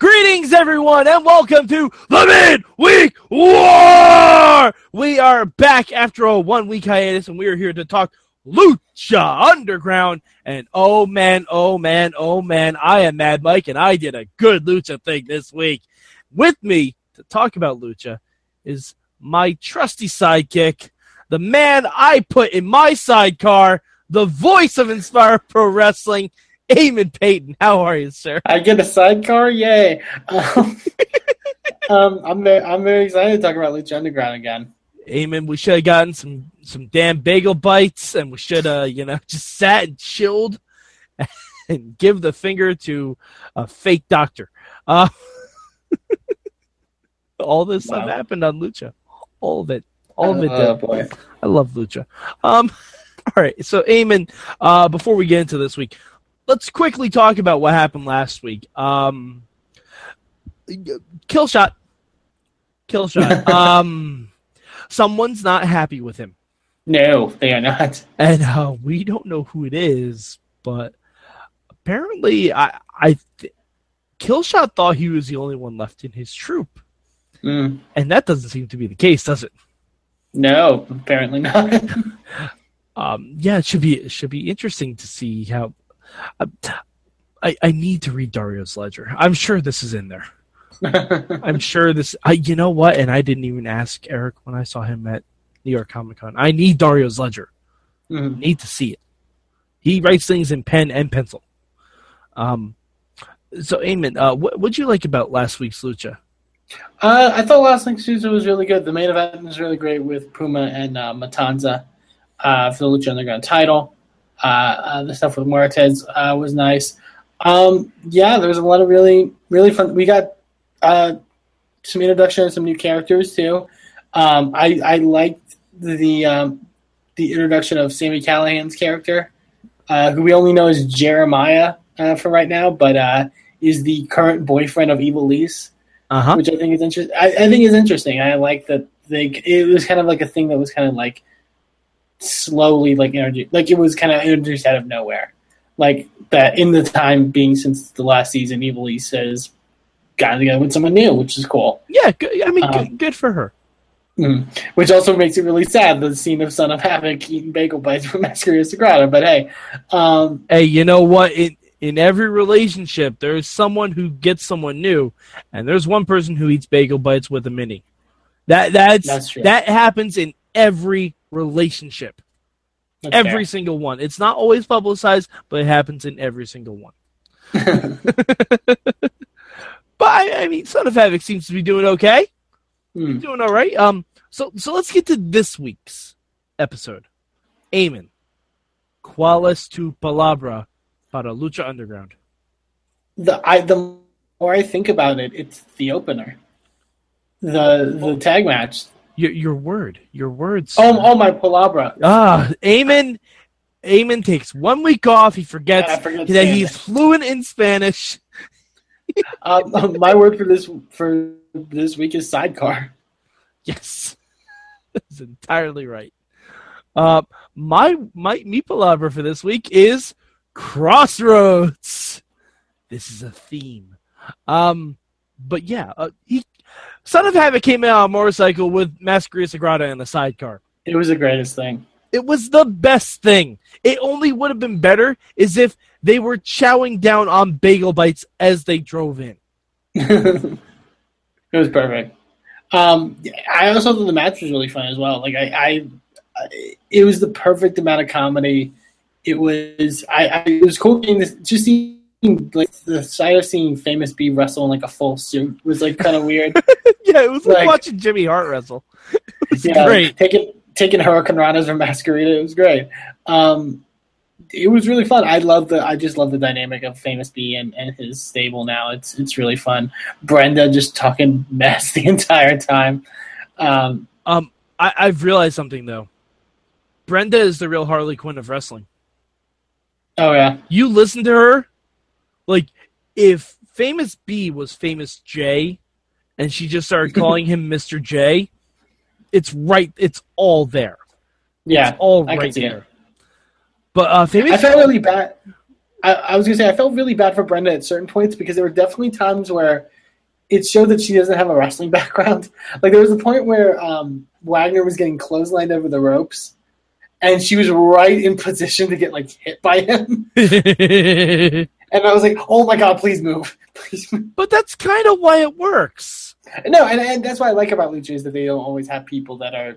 Greetings, everyone, and welcome to the Midweek War! We are back after a one week hiatus, and we are here to talk Lucha Underground. And oh man, oh man, oh man, I am Mad Mike, and I did a good Lucha thing this week. With me to talk about Lucha is my trusty sidekick, the man I put in my sidecar, the voice of Inspire Pro Wrestling, Eamon Paton. How are you, sir? I get a sidecar, yay! Um, um, I'm very, I'm very excited to talk about Lucha Underground again. Eamon, we should have gotten some some damn bagel bites, and we should have, you know, just sat and chilled and give the finger to a fake doctor. Uh, all this Wow. stuff happened on Lucha. All of it. All of it. Oh boy. I love Lucha. Um, all right. So, Eamon, uh, before we get into this week, let's quickly talk about what happened last week. Um, Killshot. Kill shot. um, someone's not happy with him. No, they are not. And uh, we don't know who it is, but apparently, I, I th- Killshot thought he was the only one left in his troop, Mm, and that doesn't seem to be the case, does it? no, apparently not. Um, yeah, it should be it should be interesting to see how. I I need to read Dario's ledger. I'm sure this is in there. I'm sure this. I you know what? And I didn't even ask Eric when I saw him at New York Comic Con. I need Dario's ledger. Mm. need to see it. He writes things in pen and pencil. Um, so, Eamon, uh, what what'd you like about last week's Lucha? Uh, I thought last week's Tuesday was really good. The main event was really great with Puma and uh, Matanza uh, for the Lucha Underground title. Uh, uh, the stuff with Muertes uh, was nice. Um, yeah, there was a lot of really, really fun. We got uh, some introduction of some new characters too. Um, I, I liked the um, the introduction of Sammy Callihan's character, uh, who we only know as Jeremiah uh, for right now, but uh, is the current boyfriend of Ivelisse Uh huh. which I think is interesting. I, I think is interesting. I like that they. It was kind of like a thing that was kind of like slowly like introduced. Like it was kind of introduced out of nowhere. Like that in the time being since the last season, Ivelisse says got together with someone new, which is cool. Yeah, good, I mean, Um, good, good for her. Mm. Which also makes it really sad the scene of Son of Havoc eating bagel bites from Mascarita Sagrada. But hey, um, Hey, you know what? In in every relationship, there's someone who gets someone new, and there's one person who eats bagel bites with a mini. That that's, That's true. that happens in every relationship, that's every single one. It's not always publicized, but it happens in every single one. But I, I mean, Son of Havoc seems to be doing okay. Mm. doing all right. Um, so so let's get to this week's episode. Eamon. ¿Cuál tu palabra para Lucha Underground? the I the more I think about it, it's the opener, the the tag match. Your your word, your words. Oh, oh my palabra. ah, Eamon. Eamon takes one week off. He forgets forget that Spanish. he's fluent in Spanish. Um, my word for this for this week is sidecar. Yes, that's entirely right. Uh, my my mi palabra for this week is crossroads. This is a theme. Um, but yeah, uh, he Son of Havoc came out on a motorcycle with Mascarita Sagrada in the sidecar. It was the greatest thing. It was the best thing. It only would have been better is if they were chowing down on bagel bites as they drove in. it was perfect. Um, I also thought the match was really fun as well. Like I, I, it was the perfect amount of comedy. It was. I, I it was cool seeing this. Just seeing like the sight of seeing famous B wrestle in like a full suit was like kind of weird. yeah, it was like, Like- watching Jimmy Hart wrestle. It was Yeah, great. Taking taking Hurricanranas from Mascarita, it was great. Um, it was really fun. I love the I just love the dynamic of Famous B and, and his stable now. It's it's really fun. Brenda just talking mess the entire time. Um, Um, I, I've realized something though. Brenda is the real Harley Quinn of wrestling. oh yeah, You listen to her, like if Famous B was Famous J, and she just started calling him Mister J, it's right. It's all there. yeah. It's all I right it. there. But uh, Famous I felt really bad. I, I was gonna say I felt really bad for Brenda at certain points because there were definitely times where it showed that she doesn't have a wrestling background. Like there was a point where um, Wagner was getting clotheslined over the ropes, and she was right in position to get like hit by him. and I was like, "Oh my god, please move, please." Move. but that's kind of why it works. No, and, and that's what I like about Lucha is that they don't always have people that are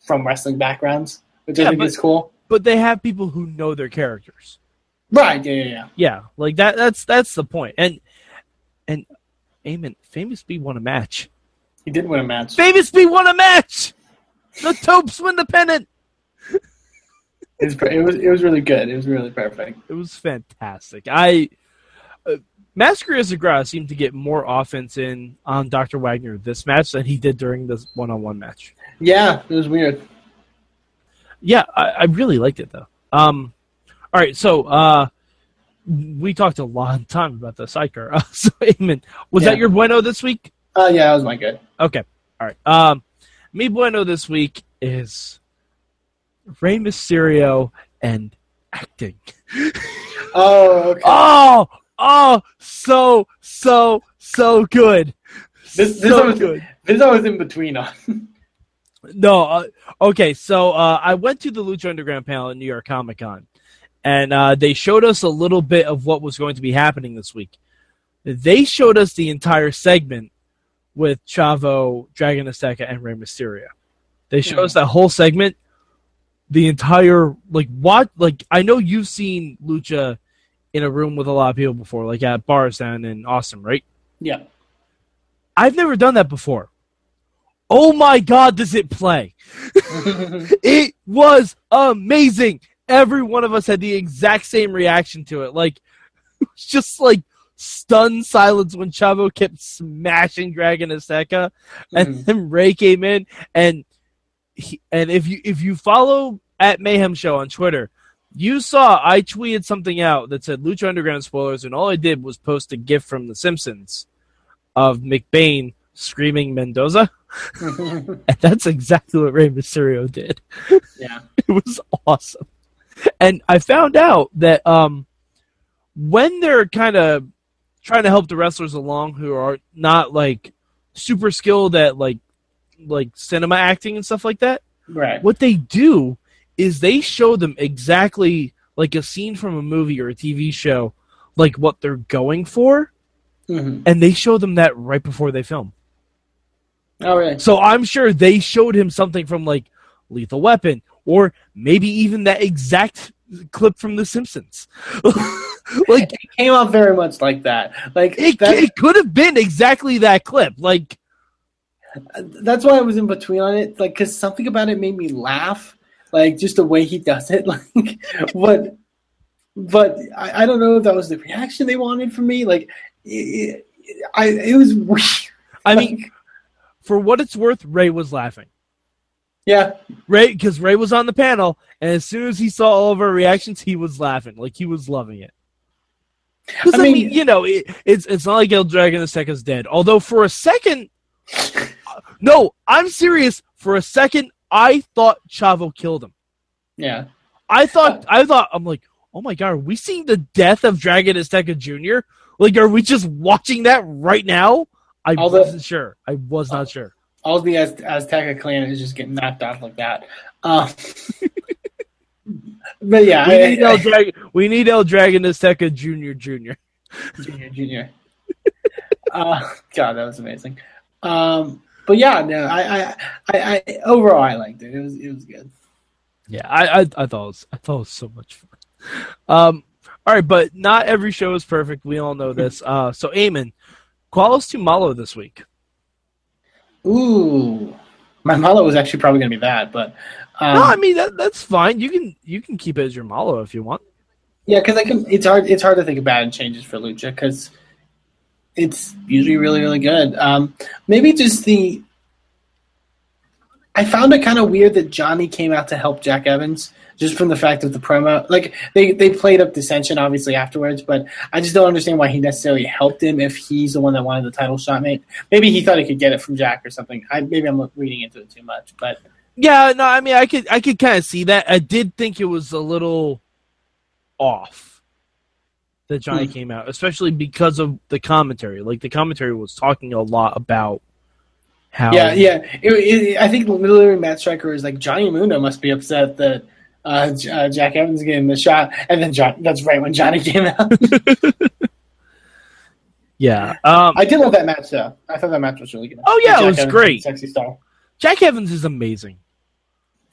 from wrestling backgrounds, which Yeah, I think but- is cool. But they have people who know their characters. Right? Yeah, yeah, yeah. Yeah, like that. That's that's the point. And and Eamon, Famous B won a match. He did win a match. Famous B won a match. The Topes win the pennant. It was, it was it was really good. It was really perfect. It was fantastic. I uh, Mascarita Zagra seemed to get more offense in on Dr. Wagner this match than he did during this one-on-one match. Yeah, it was weird. Yeah, I, I really liked it though. Um, all right, so uh, we talked a long time about the sidecar. Uh, so, Eamon, was Yeah. that your bueno this week? Uh, yeah, that was my good. Okay, all right. Um, me bueno this week is Rey Mysterio and acting. Oh, okay. Oh, oh, so so so good. This- this so was- good. This I was in between on. No, uh, okay. So uh, I went to the Lucha Underground panel at New York Comic Con, and uh, they showed us a little bit of what was going to be happening this week. They showed us the entire segment with Chavo, Dragon Azteca, and Rey Mysterio. They showed Hmm. us that whole segment, the entire like what like I know you've seen Lucha in a room with a lot of people before, like at bars down in Austin, right? yeah. I've never done that before. Oh my god, does it play? It was amazing. Every one of us had the exact same reaction to it. Like, it was just like stunned silence when Chavo kept smashing Dragon Azteca, and Mhm. then Rey came in, and he, and if you if you follow at Mayhem Show on Twitter, you saw I tweeted something out that said Lucha Underground spoilers, and all I did was post a gif from The Simpsons of McBain screaming Mendoza, and that's exactly what Rey Mysterio did. yeah. It was awesome. And I found out that um, when they're kind of trying to help the wrestlers along who are not like super skilled at like like cinema acting and stuff like that, Right. what they do is they show them exactly like a scene from a movie or a TV show, like what they're going for, hmm and they show them that right before they film. Oh, really? So I'm sure they showed him something from like Lethal Weapon or maybe even that exact clip from The Simpsons. like It came out very much like that. Like it, that, it could have been exactly that clip. Like that's why I was in between on it. Like, because something about it made me laugh. Like, just the way he does it. Like, but, but I, I don't know if that was the reaction they wanted from me. Like, it, I it was weird. I mean, for what it's worth, Rey was laughing. yeah, Rey because Rey was on the panel, and as soon as he saw all of our reactions, he was laughing. Like he was loving it. I I, mean, mean- you know, it, it's it's not like El Dragon Azteca's dead. Although for a second, no, I'm serious. For a second, I thought Chavo killed him. yeah. I thought I thought I'm like, oh my god, are we seeing the death of Dragon Azteca Jr.? Like, are we just watching that right now? I wasn't sure. I was not sure. All the Az- Azteca clan is just getting knocked off like that. Um, but yeah, We I- need I- El Dragon. We need El Dragon Azteca Jr. Jr. Junior, junior. uh, God, that was amazing. Um, but yeah, no, I, I, I, I, overall, I liked it. It was, it was good. Yeah, I, I I thought it was I thought it was so much fun. Um, all right, but not every show is perfect. We all know this. Uh, so Eamon, Qualis to Malo this week. Ooh, my malo was actually probably going to be that, but um, no, I mean that that's fine. You can you can keep it as your Malo if you want. yeah, because I can. It's hard. It's hard to think of bad changes for Lucha because it's usually really, really good. Um, maybe just the. I found it kind of weird that Johnny came out to help Jack Evans, just from the fact of the promo. Like they they played up dissension obviously afterwards, but I just don't understand why he necessarily helped him if he's the one that wanted the title shot. Mate, maybe he thought he could get it from Jack or something. I maybe I'm reading into it too much, but Yeah, no, I mean I could I could kind of see that. I did think it was a little off. That Johnny Hmm. came out, especially because of the commentary. Like the commentary was talking a lot about how Yeah, yeah. It, it, I think literally Matt Striker is like Johnny Mundo must be upset that uh, uh, Jack Evans getting the shot, and then John. That's right when Johnny came out. yeah. Um, I did love that match though. I thought that match was really good. Oh, yeah, it was Evans great. Sexy star. Jack Evans is amazing.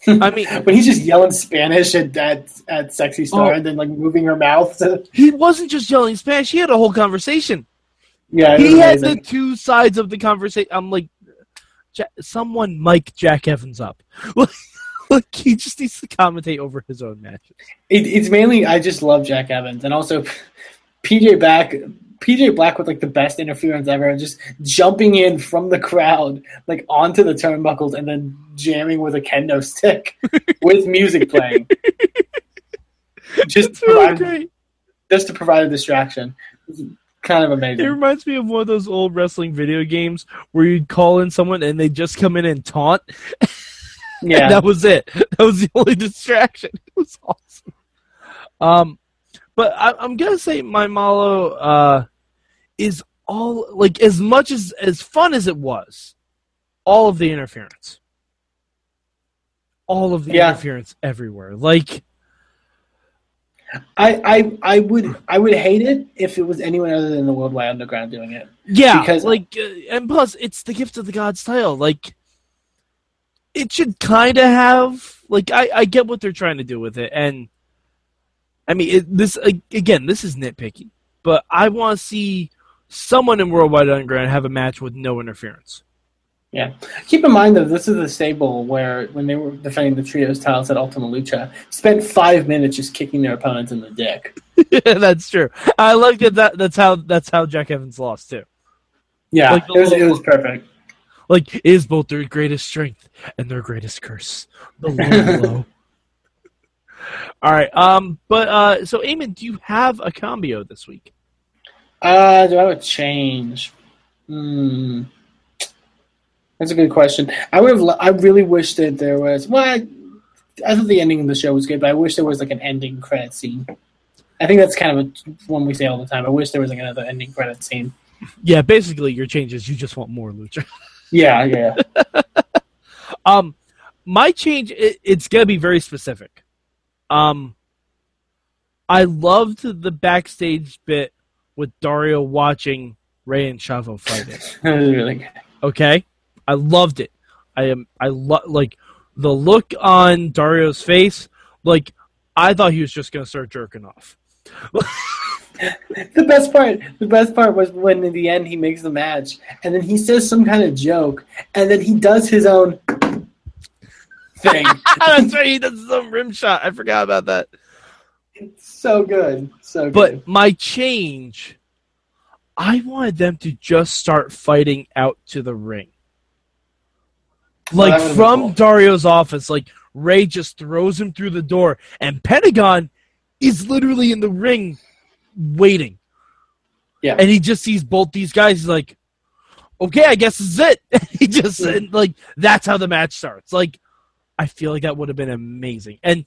I mean, when he's just yelling Spanish at at, at Sexy Star Oh. and then like moving her mouth. To, he wasn't just yelling Spanish; he had a whole conversation. yeah, he had amazing. the two sides of the conversation. I'm like, someone mic Jack Evans up. like he just needs to commentate over his own matches. It, it's mainly I just love Jack Evans and also PJ Black. PJ Black with like the best interference ever, just jumping in from the crowd like onto the turnbuckles and then jamming with a kendo stick with music playing, just It's to really provide, just to provide a distraction. It's kind of amazing. It reminds me of one of those old wrestling video games where you'd call in someone and they'd just come in and taunt. Yeah, that was it. That was the only distraction. It was awesome. Um, but I, I'm gonna say my Malo uh is all like as much as as fun as it was, all of the interference, all of the Yeah. interference everywhere. Like I, I I would I would hate it if it was anyone other than the Worldwide Underground doing it. yeah, Because- like uh, and plus it's the gift of the gods title. Like it should kind of have like I I get what they're trying to do with it and. I mean, it, this again. This is nitpicky, but I want to see someone in Worldwide Underground have a match with no interference. Yeah. Keep in mind though, this is the stable where when they were defending the trios titles at Ultima Lucha, spent five minutes just kicking their opponents in the dick. that's true. I like that, that. That's how. That's how Jack Evans lost too. Yeah, Like it was it was perfect. Like, it is both their greatest strength and their greatest curse. The low blow. All right. Um. But uh. So, Eamon, do you have a combio this week? Uh, do I have a change? Hmm. That's a good question. I would have. I really wish that there was. Well, I, I thought the ending of the show was good, but I wish there was like an ending credit scene. I think that's kind of a, one we say all the time. I wish there was like another ending credit scene. Yeah. Basically, your changes. You just want more lucha. Yeah, yeah. Um, my change it, it's gonna be very specific. Um, I loved the backstage bit with Dario watching Rey and Chavo fighting. it was really good. Okay, I loved it. I am I love like the look on Dario's face. Like I thought he was just gonna start jerking off. The best part, the best part was when in the end he makes the match, and then he says some kind of joke, and then he does his own thing. That's right. He does some rim shot. I forgot about that. It's so good, so good. But my change, I wanted them to just start fighting out to the ring. Like from cool. Dario's office, like Rey just throws him through the door, and Pentagon is literally in the ring waiting. Yeah. And he just sees both these guys. He's like, okay, I guess this is it. he just, like, that's how the match starts. Like, I feel like that would have been amazing. And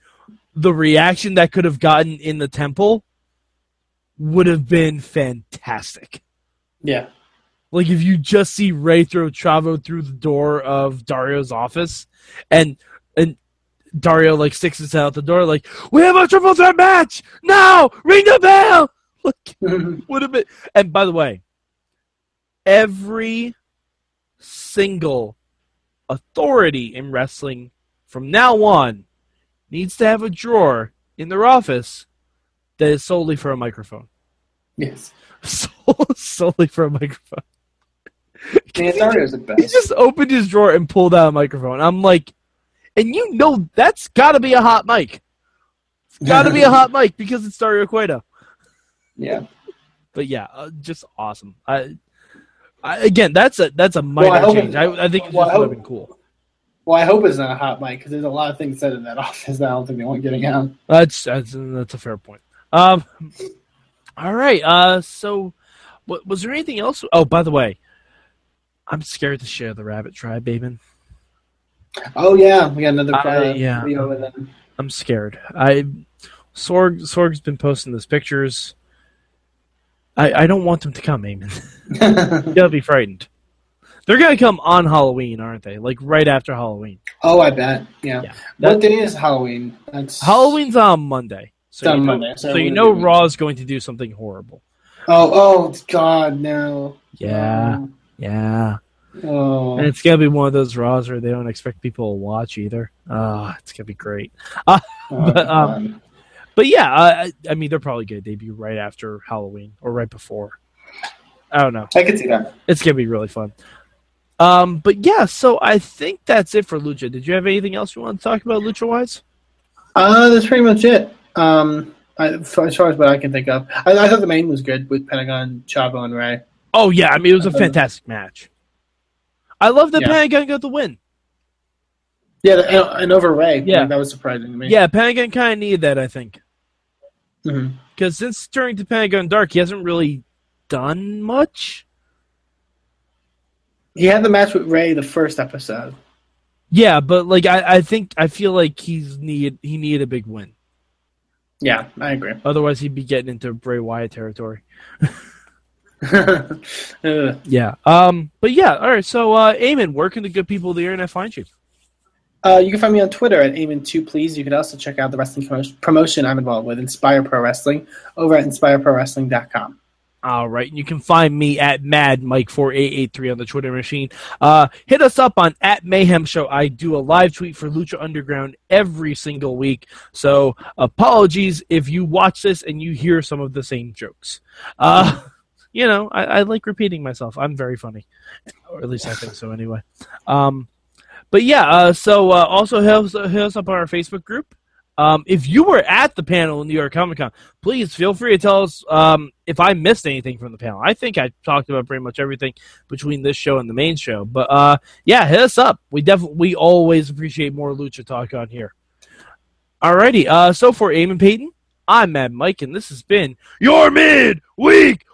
the reaction that could have gotten in the temple would have been fantastic. yeah, Like if you just see Rey throw Chavo through the door of Dario's office, and and Dario like sticks his head out the door, like we have a triple threat match now. Ring the bell. Like would have been. And by the way, every single authority in wrestling from now on needs to have a drawer in their office that is solely for a microphone. yes. Sol- solely for a microphone. Dario's the He just opened his drawer and pulled out a microphone. I'm like, and you know that's got to be a hot mic. It's got to be a hot mic because it's Dario Cueto. Yeah, But yeah, uh, just awesome. I, I again, that's a that's a minor Well, change. I, I think it well, I just would have been cool. Well, I hope it's not a hot mic because there's a lot of things said in that office that I don't think they want getting out. That's that's that's a fair point. Um, all right. Uh, so, wa- was there anything else? Oh, by the way, I'm scared to share the Rabbit Tribe, Bateman. Oh yeah, we got another Uh, uh, yeah. video with them. I'm scared. I Sorg Sorg's been posting those pictures, I, I don't want them to come, Eamon. you gotta be frightened. They're gonna come on Halloween, aren't they? Like right after Halloween. oh, I bet. Yeah. Yeah. what day is Halloween? That's Halloween's on Monday. So It's on you know, Monday, so so you know Raw is going to do something horrible. Oh, oh God, no. Yeah, yeah. Oh. And it's gonna be one of those Raws where they don't expect people to watch either. Ah, it's gonna be great. oh, but, um, But yeah, I, I mean they're probably gonna debut right after Halloween or right before. I don't know. I could see that. It's gonna be really fun. Um, but yeah, so I think that's it for Lucha. Did you have anything else you want to talk about Lucha wise? Uh, that's pretty much it. Um, I, as far as what I can think of, I, I thought the main was good with Pentagon, Chavo, and Rey. Oh yeah, I mean it was a Uh, fantastic match. I love that Yeah. Pentagon got the win. Yeah, and, and over Rey. Yeah. like, that was surprising to me. Yeah, Pentagon kind of needed that, I think, because since turning to Pentagon Dark, he hasn't really done much. He had the match with Rey the first episode. Yeah, but like I, I think I feel like he's need he needed a big win. Yeah, I agree. Otherwise, he'd be getting into Bray Wyatt territory. Yeah. Um. But yeah. All right. So, uh, Eamon, where can the good people of the internet find you? Uh, you can find me on Twitter at Aimon2 Please. You can also check out the wrestling promotion I'm involved with, Inspire Pro Wrestling, over at InspireProWrestling.com. All right. And you can find me at Mad Mike four eight eight three on the Twitter machine. Uh, hit us up on at Mayhem Show. I do a live tweet for Lucha Underground every single week. So apologies if you watch this and you hear some of the same jokes. Uh, you know, I, I like repeating myself. I'm very funny, or at least I think so. Anyway. Um, but yeah. Uh, so uh, also hit us, hit us up on our Facebook group. Um, if you were at the panel in New York Comic Con, please feel free to tell us um, if I missed anything from the panel. I think I talked about pretty much everything between this show and the main show. But uh, yeah, hit us up. We definitely we always appreciate more lucha talk on here. Alrighty, uh, so for Eamon Paton, I'm Mad Mike, and this has been your mid week